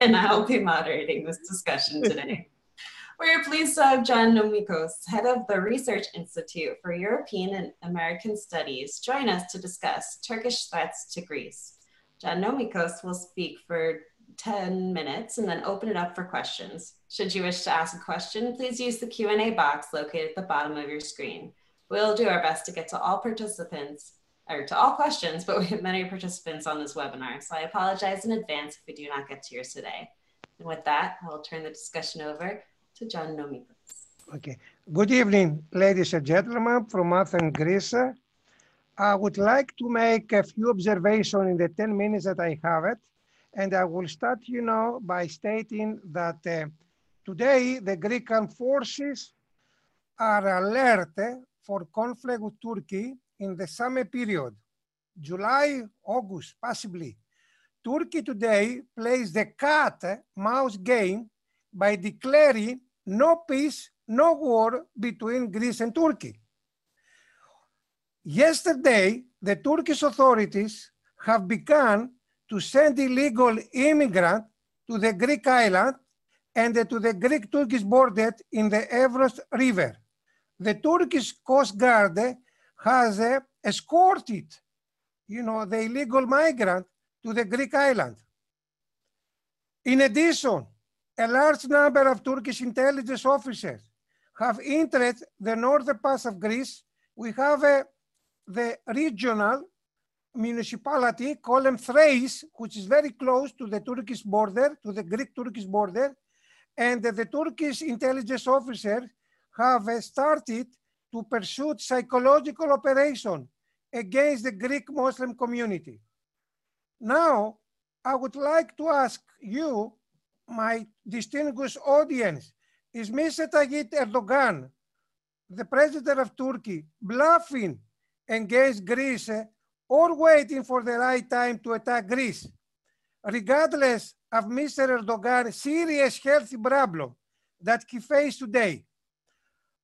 and I'll be moderating this discussion today. We are pleased to have John Nomikos, head of the Research Institute for European and American Studies, join us to discuss Turkish threats to Greece. John Nomikos will speak for 10 minutes and then open it up for questions. Should you wish to ask a question, please use the Q&A box located at the bottom of your screen. We'll do our best to get to all participants or to all questions, but we have many participants on this webinar. So I apologize in advance if we do not get to yours today. And with that, I'll turn the discussion over to John Nomikos. Okay. Good evening, ladies and gentlemen from Athens, Greece. I would like to make a few observations in the 10 minutes that I have it. And I will start, you know, by stating that uh, today the Greek armed forces are alert for conflict with Turkey in the summer period, July, August, possibly. Turkey today plays the cat mouse game by declaring no peace, no war between Greece and Turkey. Yesterday, the Turkish authorities have begun to send illegal immigrants to the Greek island and to the Greek-Turkish border in the Evros River. The Turkish Coast Guard has uh, escorted, you know, the illegal migrant to the Greek island. In addition, a large number of Turkish intelligence officers have entered the northern part of Greece. We have uh, the regional municipality called Thrace, which is very close to the Turkish border, to the Greek-Turkish border, and the Turkish intelligence officers have started to pursue psychological operation against the Greek Muslim community. Now, I would like to ask you, my distinguished audience, is Mr. Tayyip Erdogan, the president of Turkey, bluffing against Greece eh, or waiting for the right time to attack Greece? Regardless of Mr. Erdogan's serious health problem that he faces today,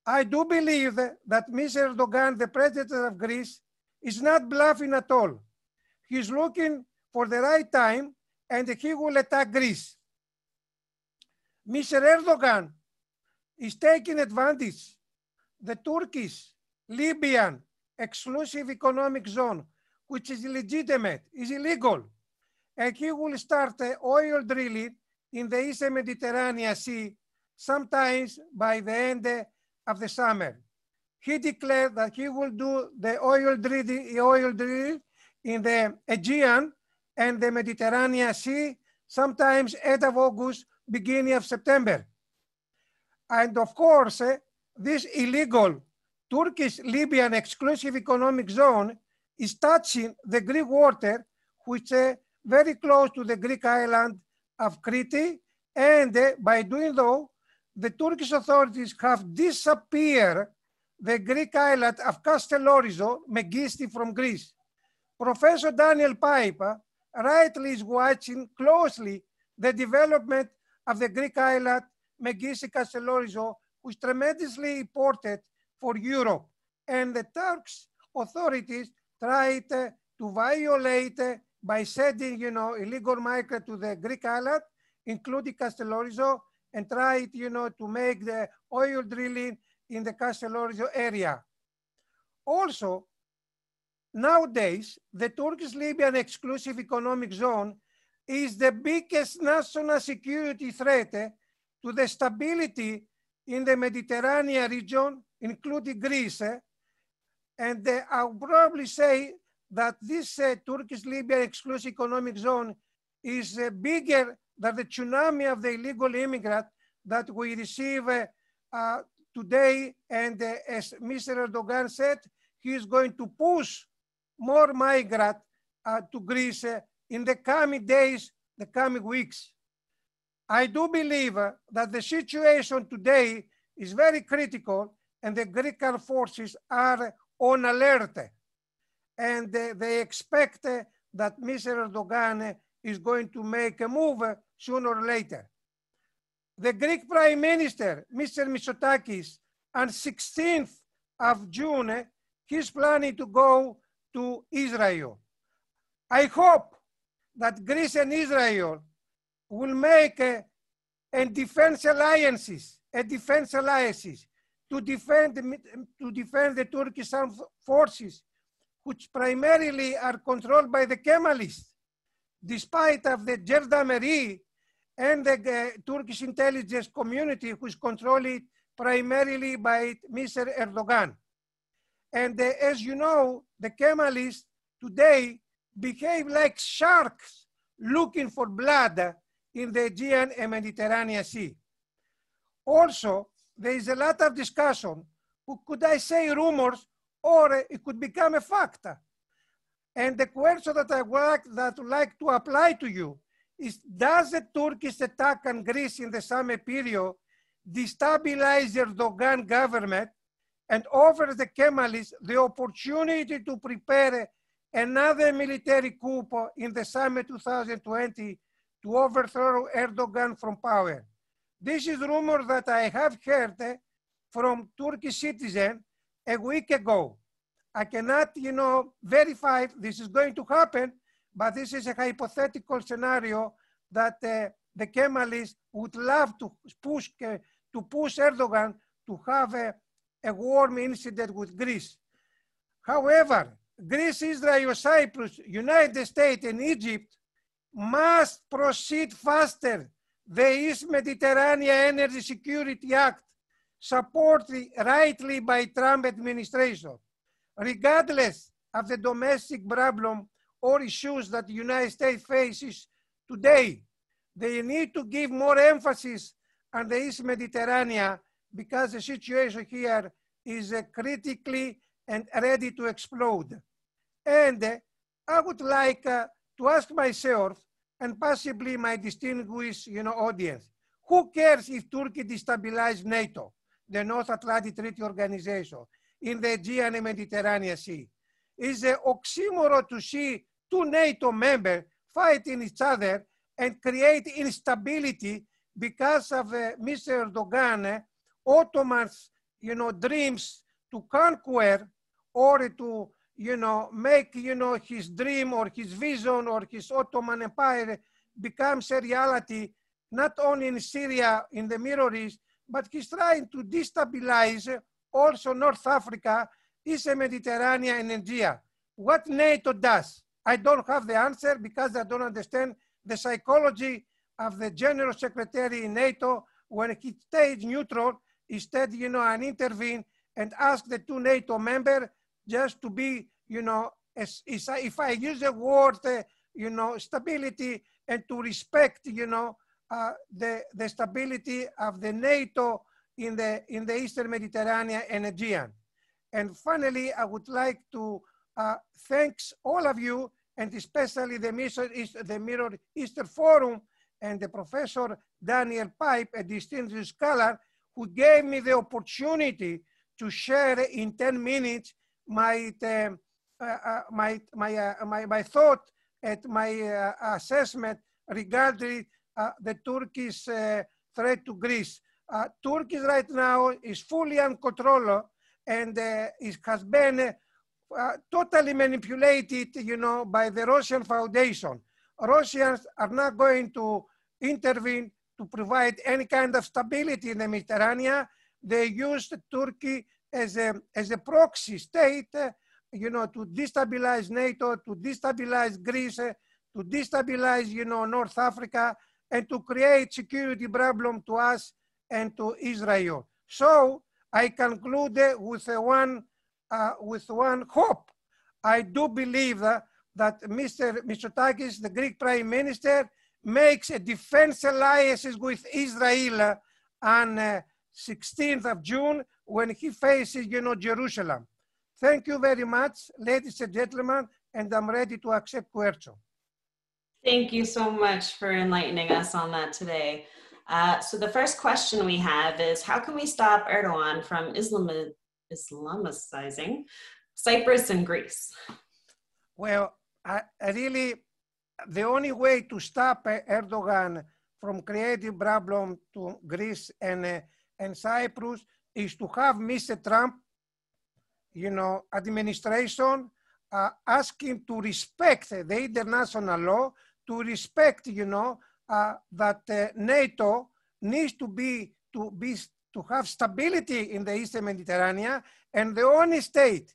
I do believe that Mr. Erdogan, the president of Greece, is not bluffing at all. He's looking for the right time and he will attack Greece. Mr. Erdogan is taking advantage the Turkish, Libyan exclusive economic zone, which is illegitimate, is illegal. And he will start oil drilling in the Eastern Mediterranean Sea sometimes by the end of the summer. He declared that he will do the oil drilling, oil drilling in the Aegean and the Mediterranean Sea, sometimes end of August, beginning of September. And of course, uh, this illegal Turkish-Libyan exclusive economic zone is touching the Greek water, which is uh, very close to the Greek island of Crete. And uh, by doing so, the Turkish authorities have disappeared the Greek island of Castellorizo, Megisti from Greece. Professor Daniel Pipes rightly is watching closely the development of the Greek island Megisti Castellorizo, which is tremendously important for Europe. And the Turks authorities tried to violate by sending, you know, illegal migrants to the Greek island, including Castellorizo, and tried, you know, to make the oil drilling in the Castellorizo area. Also, nowadays, the Turkish-Libyan exclusive economic zone is the biggest national security threat to the stability in the Mediterranean region, including Greece. And uh, I'll probably say that this uh, Turkish-Libyan exclusive economic zone is uh, bigger than the tsunami of the illegal immigrant that we receive uh, uh, today, and uh, as Mr. Erdogan said, he is going to push more migrants uh, to Greece uh, in the coming days, the coming weeks. I do believe that the situation today is very critical and the Greek armed forces are on alert. And they expect that Mr. Erdogan is going to make a move uh, sooner or later. The Greek Prime Minister, Mr. Mitsotakis, on 16th of June, uh, he's planning to go to Israel. I hope that Greece and Israel will make a, a defense alliances, a defense alliances to defend, um, to defend the Turkish armed forces, which primarily are controlled by the Kemalists, despite of the gendarmerie and the uh, Turkish intelligence community, which is controlled primarily by Mr. Erdogan. And uh, as you know, the Kemalists today behave like sharks looking for blood in the Aegean and Mediterranean Sea. Also, there is a lot of discussion, could I say rumors, or it could become a fact. And the question that I would that would like to apply to you is, does the Turkish attack on Greece in the summer period destabilize the Erdogan government and offer the Kemalists the opportunity to prepare another military coup in the summer 2020 to overthrow Erdogan from power. This is rumor that I have heard from Turkish citizen a week ago. I cannot, you know, verify this is going to happen, but this is a hypothetical scenario that uh, the Kemalists would love to push uh, to push Erdogan to have a, a warm incident with Greece. However, Greece, Israel, Cyprus, United States, and Egypt must proceed faster. The East Mediterranean Energy Security Act, supported rightly by Trump administration, regardless of the domestic problem or issues that the United States faces today. They need to give more emphasis on the East Mediterranean because the situation here is uh, critically and ready to explode. And uh, I would like uh, to ask myself and possibly my distinguished you know, audience, who cares if Turkey destabilizes NATO, the North Atlantic Treaty Organization, in the Aegean and Mediterranean Sea? It's an oxymoron to see two NATO members fighting each other and create instability because of uh, Mr. Erdogan, uh, Ottoman's, you know, dreams to conquer or to, you know, make, you know, his dream or his vision or his Ottoman Empire becomes a reality, not only in Syria, in the Middle East, but he's trying to destabilize also North Africa, Eastern Mediterranean and Nigeria. What NATO does, I don't have the answer because I don't understand the psychology of the General Secretary in NATO when he stayed neutral, instead, you know, and intervene and ask the two NATO members just to be, you know, as, as if I use the word, uh, you know, stability and to respect, you know, uh, the, the stability of the NATO in the, in the Eastern Mediterranean and Aegean. And finally, I would like to uh, thanks all of you and especially the the Middle Eastern Forum and the professor Daniel Pipes, a distinguished scholar, who gave me the opportunity to share in 10 minutes my, uh, uh, my, my, uh, my, my thought at my uh, assessment regarding uh, the Turkish uh, threat to Greece. Turkey right now is fully uncontrollable and it has been totally manipulated, you know, by the Russian Foundation. Russians are not going to intervene to provide any kind of stability in the Mediterranean. They used Turkey as a, as a proxy state, uh, you know, to destabilize NATO, to destabilize Greece, uh, to destabilize, you know, North Africa, and to create security problem to us and to Israel. So I conclude with one, uh, with one hope. I do believe that, that Mr. Mitsotakis, the Greek Prime Minister, makes a defense alliances with Israel on uh, 16th of June when he faces, you know, Jerusalem. Thank you very much, ladies and gentlemen, and I'm ready to accept questions. Thank you so much for enlightening us on that today. Uh, so the first question we have is, how can we stop Erdogan from Islam Islamicizing Cyprus and Greece? Well, I, I really the only way to stop Erdogan from creating problem to Greece and, uh, and Cyprus is to have Mr. Trump, you know, administration uh, to respect the international law, to respect, you know, that uh, NATO needs to be to be to have stability in the Eastern Mediterranean, and the only state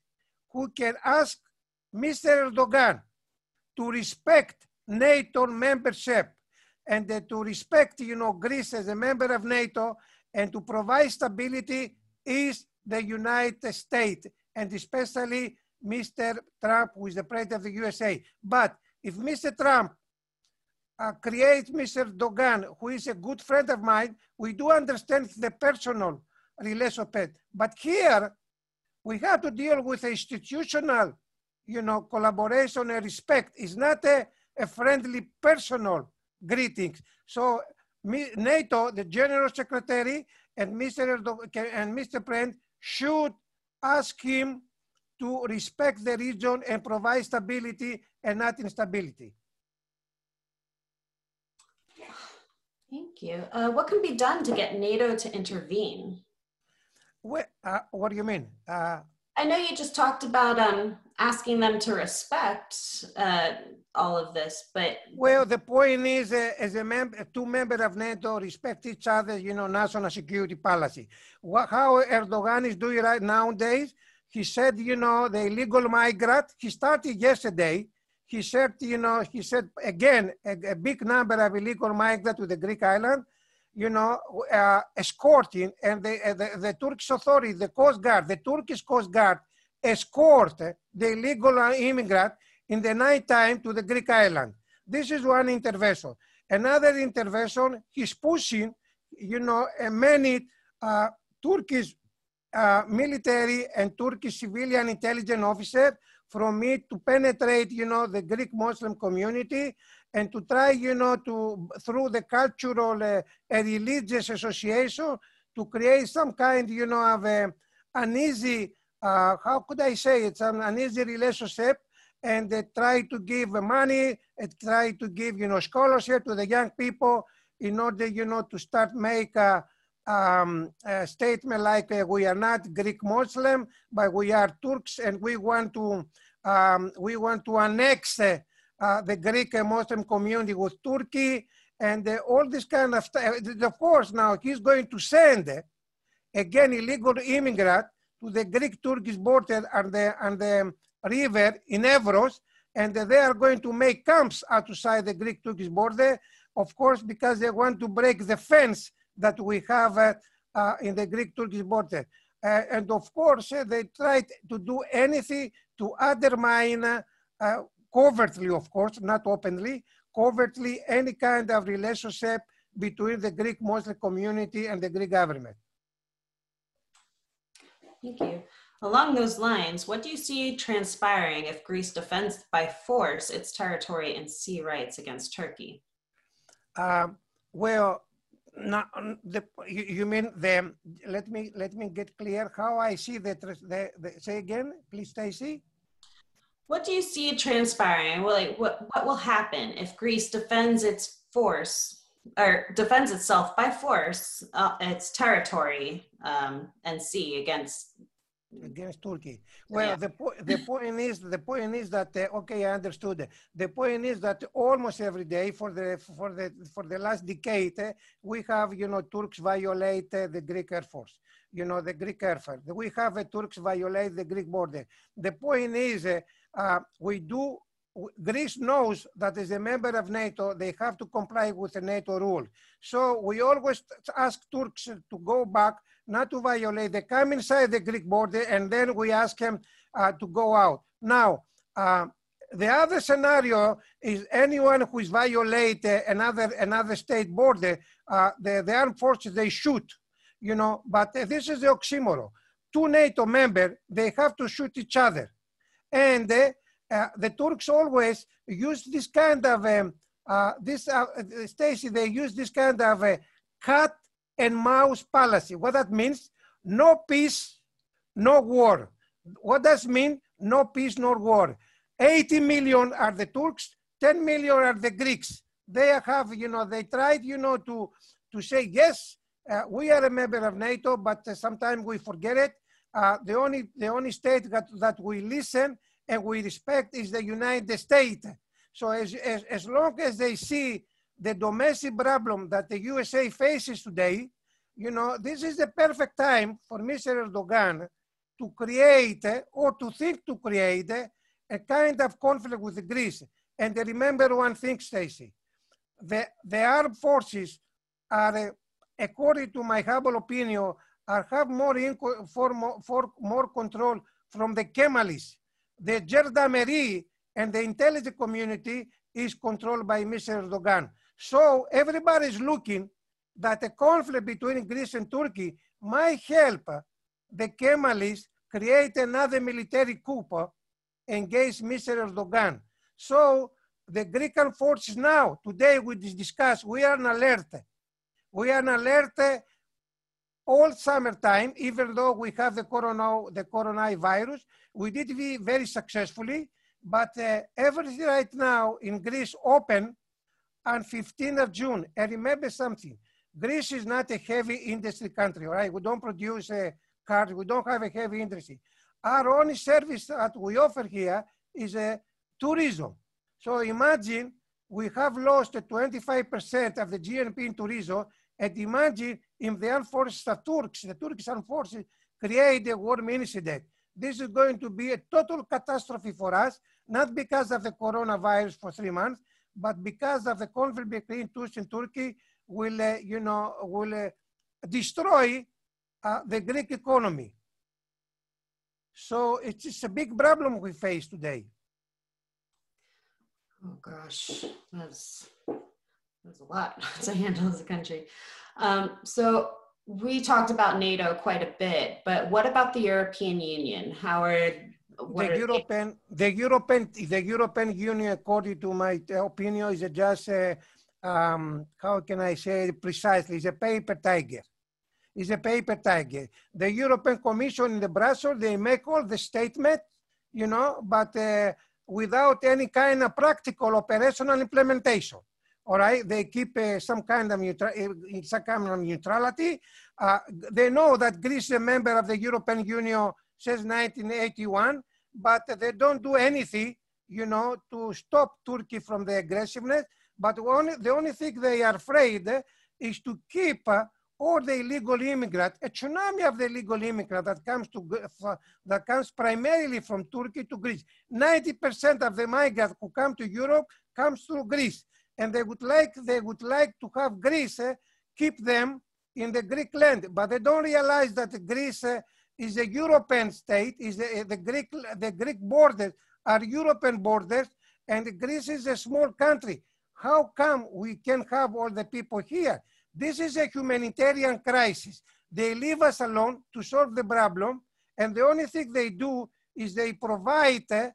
who can ask Mr. Erdogan to respect NATO membership and uh, to respect, you know, Greece as a member of NATO and to provide stability is the United States and especially Mr. Trump, who is the president of the USA. But if Mr. Trump uh, creates Mr. Dogan, who is a good friend of mine, we do understand the personal relationship. But here, we have to deal with institutional, you know, collaboration and respect. It's not a, a friendly personal greetings. So NATO, the General Secretary, and Mr. Erdogan, and Mr. President should ask him to respect the region and provide stability and not instability. Thank you. Uh, what can be done to get NATO to intervene? What, uh, what do you mean? Uh, I know you just talked about um, asking them to respect uh, all of this, but well, the point is, uh, as a member, two members of NATO respect each other, you know, national security policy. What, how Erdogan is doing right nowadays? He said, you know, the illegal migrant. He started yesterday. He said, you know, he said again a, a big number of illegal migrants to the Greek island you know, uh, escorting, and the, uh, the, the, Turkish authority, the Coast Guard, the Turkish Coast Guard, escort the illegal immigrant in the night time to the Greek island. This is one intervention. Another intervention, he's pushing, you know, a many uh, Turkish uh, military and Turkish civilian intelligence officers from it to penetrate, you know, the Greek Muslim community and to try, you know, to through the cultural uh, and religious association to create some kind, you know, of a, an easy, uh, how could I say it's an, an easy relationship and they try to give money and try to give, you know, scholarship to the young people in order, you know, to start make a, um, a statement like uh, we are not Greek Muslim, but we are Turks and we want to, um, we want to annex uh, uh, the Greek Muslim community with Turkey and uh, all this kind of stuff. Of course, now he's going to send, uh, again, illegal immigrant to the Greek-Turkish border and the, and the river in Evros, and they are going to make camps outside the Greek-Turkish border, of course, because they want to break the fence that we have uh, uh, in the Greek-Turkish border. Uh, and of course, they tried to do anything to undermine covertly, of course, not openly, covertly any kind of relationship between the Greek Muslim community and the Greek government. Thank you. Along those lines, what do you see transpiring if Greece defends by force its territory and sea rights against Turkey? Uh, well, not the, you, you, mean the? Let me let me get clear how I see the, the, the say again, please, Stacy. What do you see transpiring? Well, like what what will happen if Greece defends its force or defends itself by force, uh, its territory um, and sea against against Turkey. Well, yeah. the po the point is the point is that uh, okay, I understood. The point is that almost every day for the for the for the last decade, uh, we have you know Turks violate uh, the Greek Air Force. You know the Greek Air Force. We have uh, Turks violate the Greek border. The point is uh, uh, we do, Greece knows that as a member of NATO, they have to comply with the NATO rule. So we always ask Turks to go back, not to violate. They come inside the Greek border and then we ask them uh, to go out. Now, uh, the other scenario is anyone who is violate another another state border, uh, the, the armed forces, they shoot, you know, but this is the oxymoron. Two NATO members, they have to shoot each other. And uh, the Turks always use this kind of, um, uh, this, uh, Stacy, they use this kind of a cat and mouse policy. What that means? No peace, no war. What does mean? No peace, no war. 80 million are the Turks, 10 million are the Greeks. They have, you know, they tried, you know, to, to say, yes, uh, we are a member of NATO, but uh, sometimes we forget it. Uh, the only the only state that, that we listen and we respect is the United States. So as, as, as long as they see the domestic problem that the USA faces today, you know, this is the perfect time for Mr. Erdogan to create eh, or to think to create eh, a kind of conflict with Greece. And remember one thing, Stacy, the, the armed forces are, eh, according to my humble opinion, are have more, for, more, for more control from the Kemalists. The gendarmerie and the intelligence community is controlled by Mr. Erdogan. So everybody is looking that a conflict between Greece and Turkey might help the Kemalists create another military coup against Mr. Erdogan. So the Greek forces now, today we discuss, we are on alert. We are on alert all summertime, even though we have the corona, the coronavirus. We did very successfully, but uh, everything right now in Greece open on 15th of June. And remember something, Greece is not a heavy industry country, right? We don't produce uh, cars, we don't have a heavy industry. Our only service that we offer here is uh, tourism. So imagine we have lost 25% of the GNP in tourism, and imagine if the armed forces of Turks, the Turkish armed forces, create a war incident. This is going to be a total catastrophe for us, not because of the coronavirus for three months, but because of the conflict between Turks and Turkey will, uh, you know, will uh, destroy uh, the Greek economy. So it's just a big problem we face today. Oh gosh, that's that's a lot to handle as a country. Um, so we talked about NATO quite a bit, but what about the European Union? How are the European, the European, the European Union, according to my opinion, is just a, um, how can I say it precisely? Is a paper tiger. Is a paper tiger. The European Commission in the Brussels, they make all the statement, you know, but uh, without any kind of practical operational implementation. All right, they keep uh, some kind of neutral, uh, some kind of neutrality. Uh, they know that Greece is a member of the European Union since 1981, but they don't do anything, you know, to stop Turkey from the aggressiveness. But only, the only thing they are afraid is to keep uh, all the illegal immigrant, a tsunami of the illegal immigrant that comes to that comes primarily from Turkey to Greece. 90% of the migrants who come to Europe comes through Greece, and they would like they would like to have Greece uh, keep them in the Greek land, but they don't realize that Greece uh, is a European state. Is the, the Greek the Greek borders are European borders, and Greece is a small country. How come we can have all the people here? This is a humanitarian crisis. They leave us alone to solve the problem, and the only thing they do is they provide uh,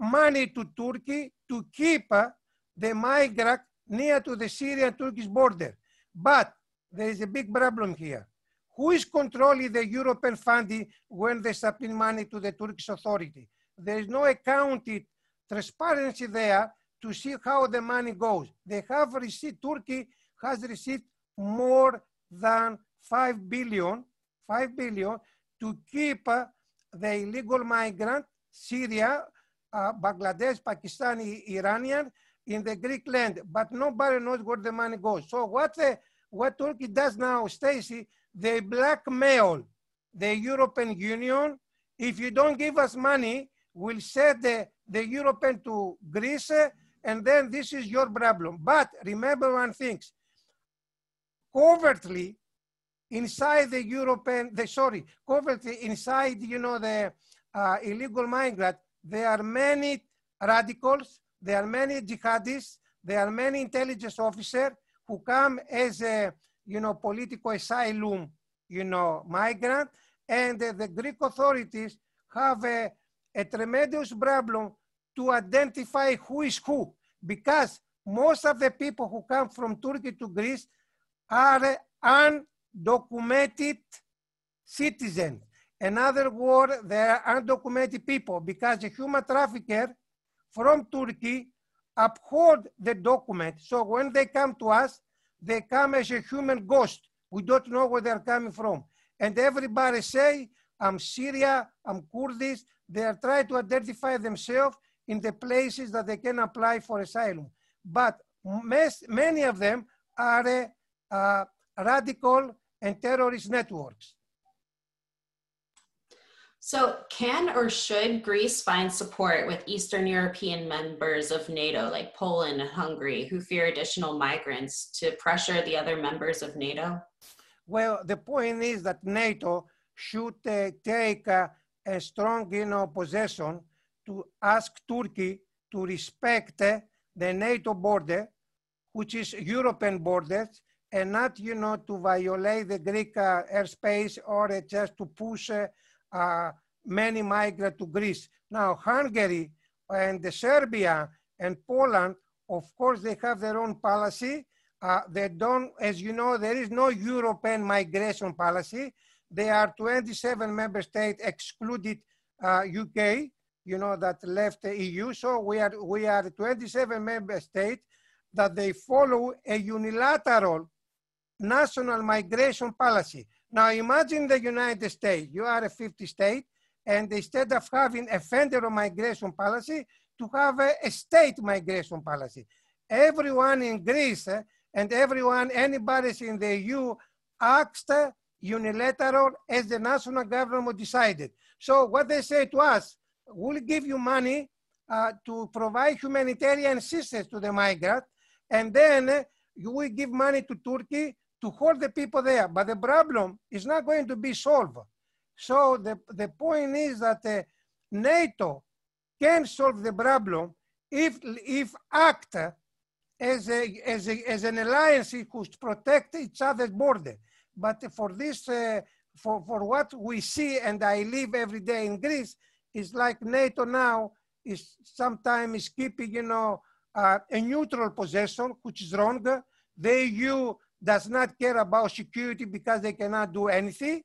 money to Turkey to keep uh, the migrant near to the Syrian-Turkish border. But there is a big problem here. Who is controlling the European funding when they submit money to the Turkish authority? There is no accounted transparency there to see how the money goes. They have received, Turkey has received more than 5 billion, 5 billion to keep uh, the illegal migrant, Syria, uh, Bangladesh, Pakistani, Iranian in the Greek land, but nobody knows where the money goes. So what, the, what Turkey does now, Stacy, they blackmail the European Union. If you don't give us money, we'll send the, the European to Greece, and then this is your problem. But remember one thing, covertly inside the European, the, sorry, covertly inside, you know, the uh, illegal migrant, there are many radicals, there are many jihadists, there are many intelligence officers who come as a, you know, political asylum, you know, migrant, and uh, the Greek authorities have a, a tremendous problem to identify who is who, because most of the people who come from Turkey to Greece are undocumented citizens. In other words, they are undocumented people because the human trafficker from Turkey uphold the document. So when they come to us, they come as a human ghost. We don't know where they're coming from. And everybody say, I'm Syria, I'm Kurdish. They are trying to identify themselves in the places that they can apply for asylum. But many of them are uh, radical and terrorist networks. So, can or should Greece find support with Eastern European members of NATO, like Poland and Hungary, who fear additional migrants, to pressure the other members of NATO? Well, the point is that NATO should uh, take uh, a strong you know, position to ask Turkey to respect uh, the NATO border, which is European borders, and not, you know, to violate the Greek uh, airspace or uh, just to push uh, many migrants to Greece. Now, Hungary and Serbia and Poland, of course, they have their own policy. Uh, they don't, as you know, there is no European migration policy. There are 27 member states excluded uh, UK, you know, that left the EU. So we are, we are 27 member states that they follow a unilateral national migration policy. Now imagine the United States, you are a 50 state, and instead of having a federal migration policy, to have a, a state migration policy. Everyone in Greece uh, and everyone, anybody in the EU asked unilateral as the national government decided. So what they say to us, we'll give you money uh, to provide humanitarian assistance to the migrant, and then uh, you will give money to Turkey to hold the people there. But the problem is not going to be solved. So the, the point is that uh, NATO can solve the problem if, if act as, a, as, a, as an alliance who protect each other's border. But for this, uh, for, for what we see, and I live every day in Greece, is like NATO now is sometimes is keeping, you know, uh, a neutral position, which is wrong. The EU does not care about security because they cannot do anything.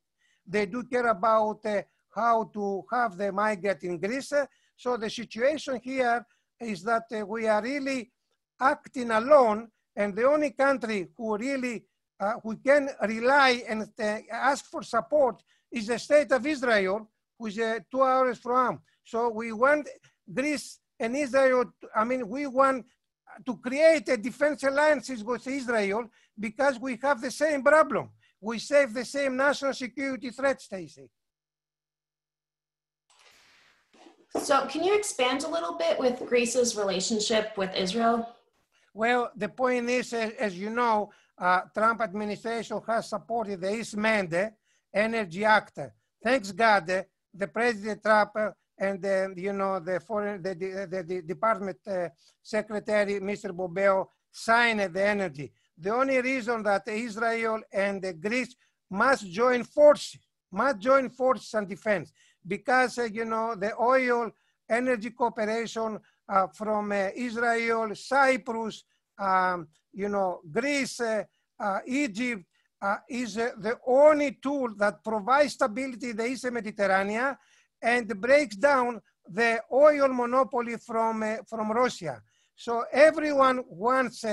They do care about uh, how to have the migrant in Greece. So the situation here is that uh, we are really acting alone and the only country who really uh, we can rely and uh, ask for support is the state of Israel, which is uh, two hours from. So we want Greece and Israel, I mean, we want to create a defense alliances with Israel because we have the same problem. We save the same national security threat, Stacy. So can you expand a little bit with Greece's relationship with Israel? Well, the point is, as you know, uh, Trump administration has supported the Eastmed Energy Act. Thanks God, the President Trump and uh, you know the foreign the, the, the department uh, secretary Mr. Pompeo signed the energy. The only reason that Israel and Greece must join forces, must join forces and defense, because uh, you know the oil energy cooperation uh, from uh, Israel, Cyprus, um, you know, Greece, uh, uh, Egypt, uh, is the only tool that provides stability in the Eastern Mediterranean and breaks down the oil monopoly from, from Russia. So everyone wants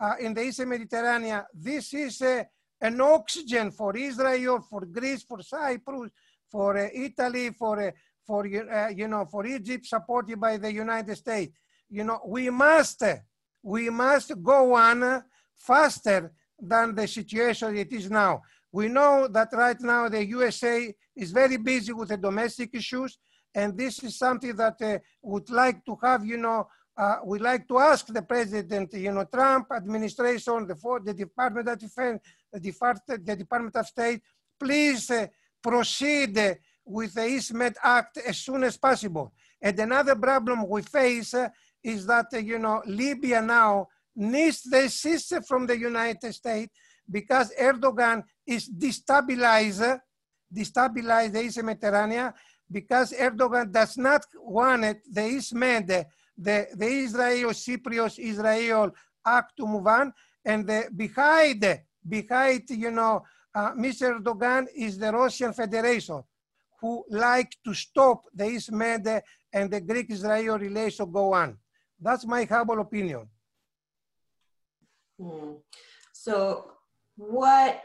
Uh, in the Eastern Mediterranean, this is uh, an oxygen for Israel, for Greece, for Cyprus, for uh, Italy, for for uh, you know for Egypt supported by the United States. You know we must we must go on faster than the situation it is now. We know that right now the USA is very busy with the domestic issues, and this is something that uh, would like to have, you know, uh, we'd like to ask the president, you know, Trump administration, the, the Department of Defense, the, Depart the Department of State, please uh, proceed with the EastMed Act as soon as possible. And another problem we face uh, is that, uh, you know, Libya now needs the assistance from the United States because Erdogan is destabilized, destabilized the East Mediterranean because Erdogan does not want it, the East Med, the, the, Israel Cypriot Israel act to move on. And the, behind, behind, you know, uh, Mr. Erdogan is the Russian Federation who like to stop the East Med and the Greek-Israel relation go on. That's my humble opinion. Hmm. So what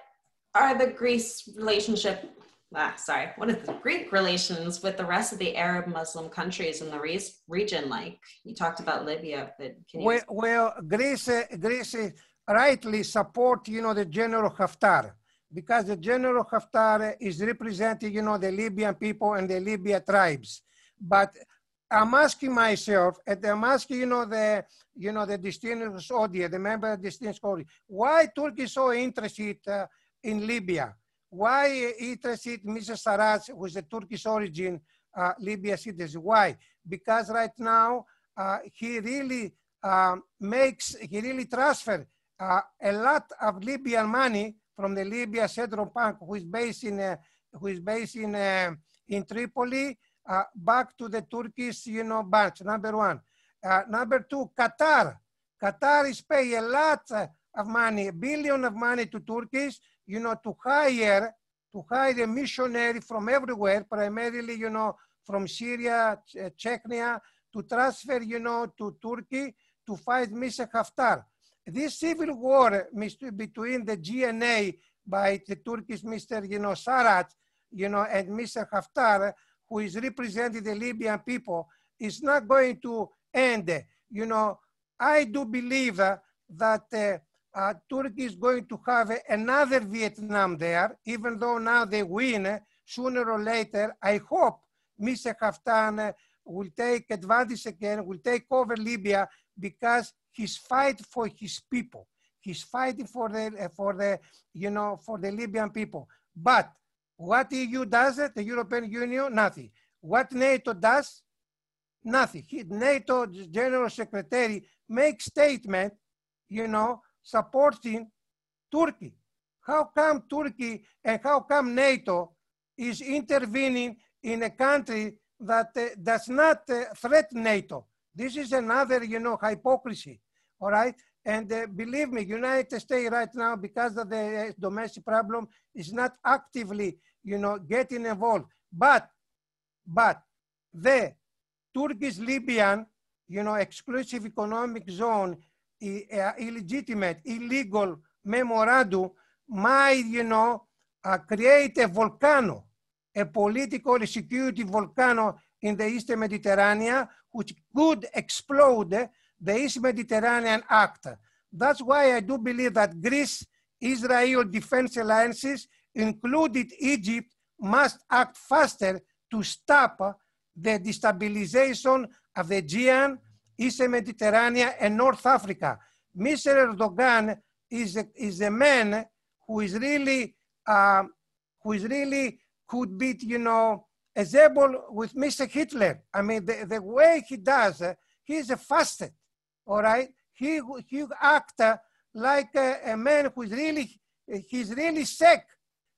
are the Greece relationship ah, sorry, what is the Greek relations with the rest of the Arab Muslim countries in the re- region? Like you talked about Libya, but can you? Well, well Greece, Greece rightly support, you know, the General Haftar because the General Haftar is representing, you know, the Libyan people and the Libya tribes. But I'm asking myself, and I'm asking, you know, the, you know, the distinguished audience, the member of the distinguished audience, why Turkey is so interested uh, in Libya? Why interested Mr. Sarraj, who is a Turkish origin, uh, Libya citizen? Why? Because right now uh, he really um, makes, he really transfer uh, a lot of Libyan money from the Libya Central Bank, who is based in, uh, who is based in, uh, in Tripoli, uh, back to the Turkish, you know, banks, number one. Uh, number two, Qatar. Qatar is paying a lot of money, a billion of money to Turkish, you know, to hire, to hire a missionary from everywhere, primarily, you know, from Syria, Chechnya, to transfer, you know, to Turkey to fight Mr. Haftar. This civil war between the GNA by the Turkish Mr. You know, Sarraj, you know, and Mr. Haftar, who is representing the Libyan people, is not going to end. You know, I do believe uh, that uh, uh, Turkey is going to have another Vietnam there, even though now they win, uh, sooner or later, I hope Mr. Haftar uh, will take advantage again, will take over Libya because he's fighting for his people. He's fighting for the, uh, for the, you know, for the Libyan people. But what EU does the European Union, nothing. What NATO does, nothing. NATO General Secretary makes statement, you know, supporting Turkey. How come Turkey and how come NATO is intervening in a country that uh, does not uh, threaten NATO? This is another, you know, hypocrisy, all right? And uh, believe me, United States right now, because of the uh, domestic problem, is not actively, you know, getting involved. But, but the Turkish Libyan, you know, exclusive economic zone, illegitimate, illegal memorandum might, you know, uh, create a volcano, a political security volcano in the Eastern Mediterranean, which could explode the East Mediterranean Act. That's why I do believe that Greece, Israel defense alliances, included Egypt, must act faster to stop the destabilization of the Aegean, Eastern Mediterranean, and North Africa. Mr. Erdogan is a, is a man who is really, uh, who is really could be, you know, as able with Mr. Hitler. I mean, the, the way he does, uh, he's a fasted, all right? He, he act uh, like a, a, man who's really, he's really sick.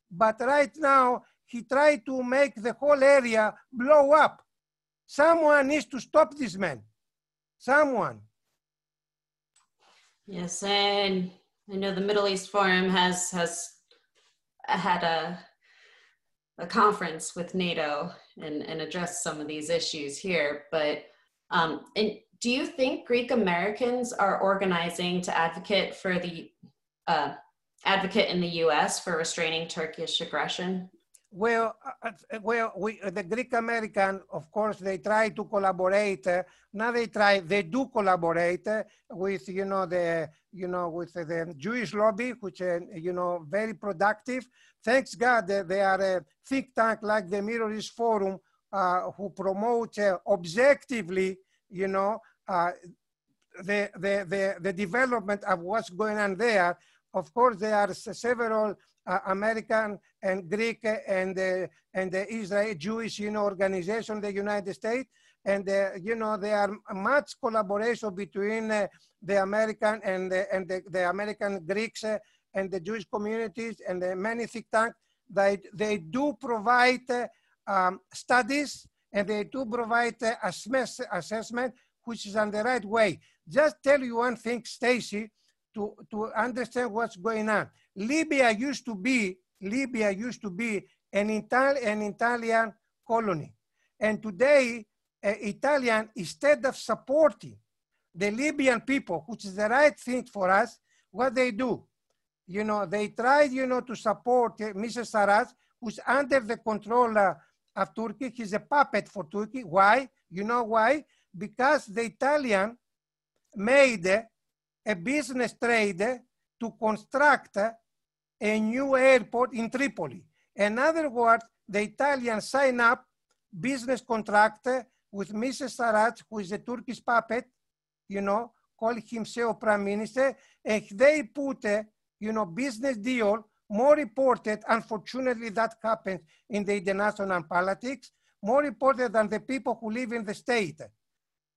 But right now, he tried to make the whole area blow up. Someone needs to stop this man. Someone. Yes, and I know the Middle East Forum has has had a a conference with NATO and, and address some of these issues here. But um, and do you think Greek Americans are organizing to advocate for the uh, advocate in the U.S. for restraining Turkish aggression? Well, uh, uh well, we, uh, the Greek American, of course, they try to collaborate. Uh, now they try, they do collaborate uh, with, you know, the, you know, with the Jewish lobby, which, uh, you know, very productive. Thanks God they are a think tank like the Middle Forum, who promote objectively, you know, the, the, the, the development of what's going on there. Of course, there are several uh, American and Greek and uh, and the Israel Jewish you know organization, the United States, and uh, you know there are much collaboration between uh, the American and the, and the, the American Greeks uh, and the Jewish communities and the many think tanks. They they do provide uh, um, studies and they do provide assessment which is on the right way. Just tell you one thing, Stacy, to, to understand what's going on. Libya used to be, Libya used to be an, Ital an Italian colony. And today, uh, Italian, instead of supporting the Libyan people, which is the right thing for us, what they do, you know, they tried, you know, to support uh, Mrs. Sarraj, who's under the control uh, of Turkey. He's a puppet for Turkey. Why? You know why? Because the Italian made a business trade to construct a new airport in Tripoli. In other words, the Italian sign up business contract with Mrs. Sarraj, who is a Turkish puppet, you know, call himself prime minister, and they put a, you know, business deal more reported, unfortunately, that happens in the international politics, more reported than the people who live in the state.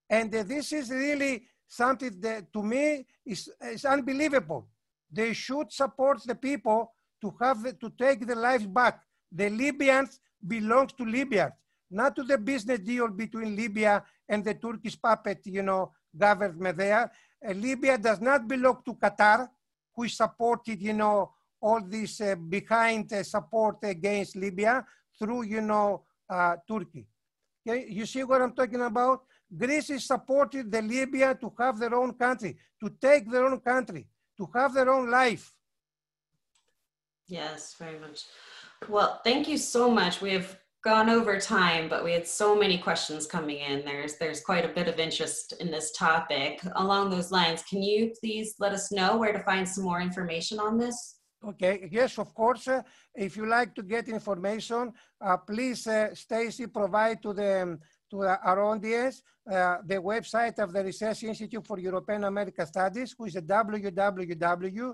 And this is really something that to me is, is unbelievable. They should support the people to have to take the lives back. The Libyans belong to Libyans, not to the business deal between Libya and the Turkish puppet, you know, government there. Uh, Libya does not belong to Qatar, who supported, you know, all this uh, behind uh, support against Libya through, you know, uh, Turkey. Okay? You see what I'm talking about? Greece is supported the Libya to have their own country, to take their own country, to have their own life. Yes, very much. Well, thank you so much. We have gone over time, but we had so many questions coming in. There's there's quite a bit of interest in this topic. Along those lines, can you please let us know where to find some more information on this? Okay, yes, of course. Uh, if you like to get information, uh, please, uh, Stacy, provide to the to our audience uh, the website of the Research Institute for European American Studies, which is www.rieas.gr.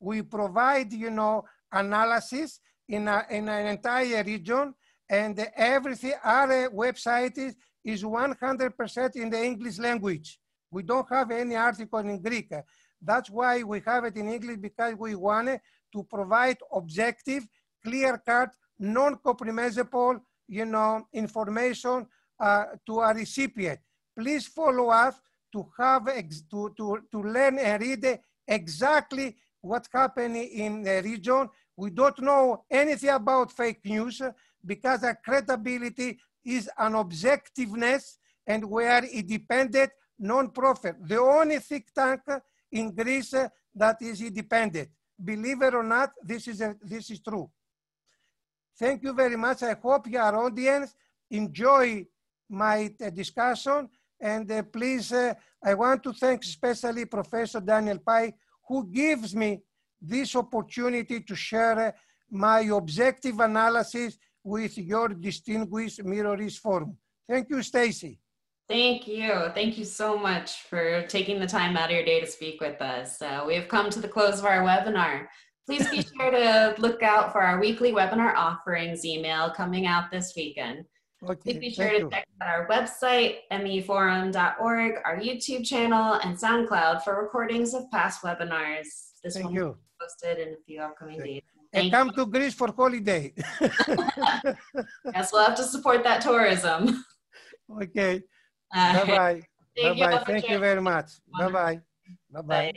We provide, you know, analysis in, a, in an entire region and everything, our website is is 100% in the English language. We don't have any article in Greek. That's why we have it in English because we wanted to provide objective, clear-cut, non-compromisable, you know, information uh, to a recipient. Please follow us to have to, to, to learn and read exactly what's happening in the region. We don't know anything about fake news because our credibility is an objectiveness and we are independent non-profit. The only think tank in Greece that is independent. Believe it or not, this is, a, this is true. Thank you very much. I hope your audience enjoy my uh, discussion. And uh, please, uh, I want to thank especially Professor Daniel Pipes, who gives me this opportunity to share my objective analysis with your distinguished East Forum. Thank you, Stacy. Thank you. Thank you so much for taking the time out of your day to speak with us. Uh, we have come to the close of our webinar. Please be sure to look out for our weekly webinar offerings email coming out this weekend. Okay, Please be sure to you. check out our website, meforum.org, our YouTube channel, and SoundCloud for recordings of past webinars. This Thank one will be posted in a few upcoming Thank days. And come to Greece for holiday. yes, we'll have to support that tourism. Okay. Uh, bye bye. Bye bye. Thank you very much. Bye bye. Bye bye.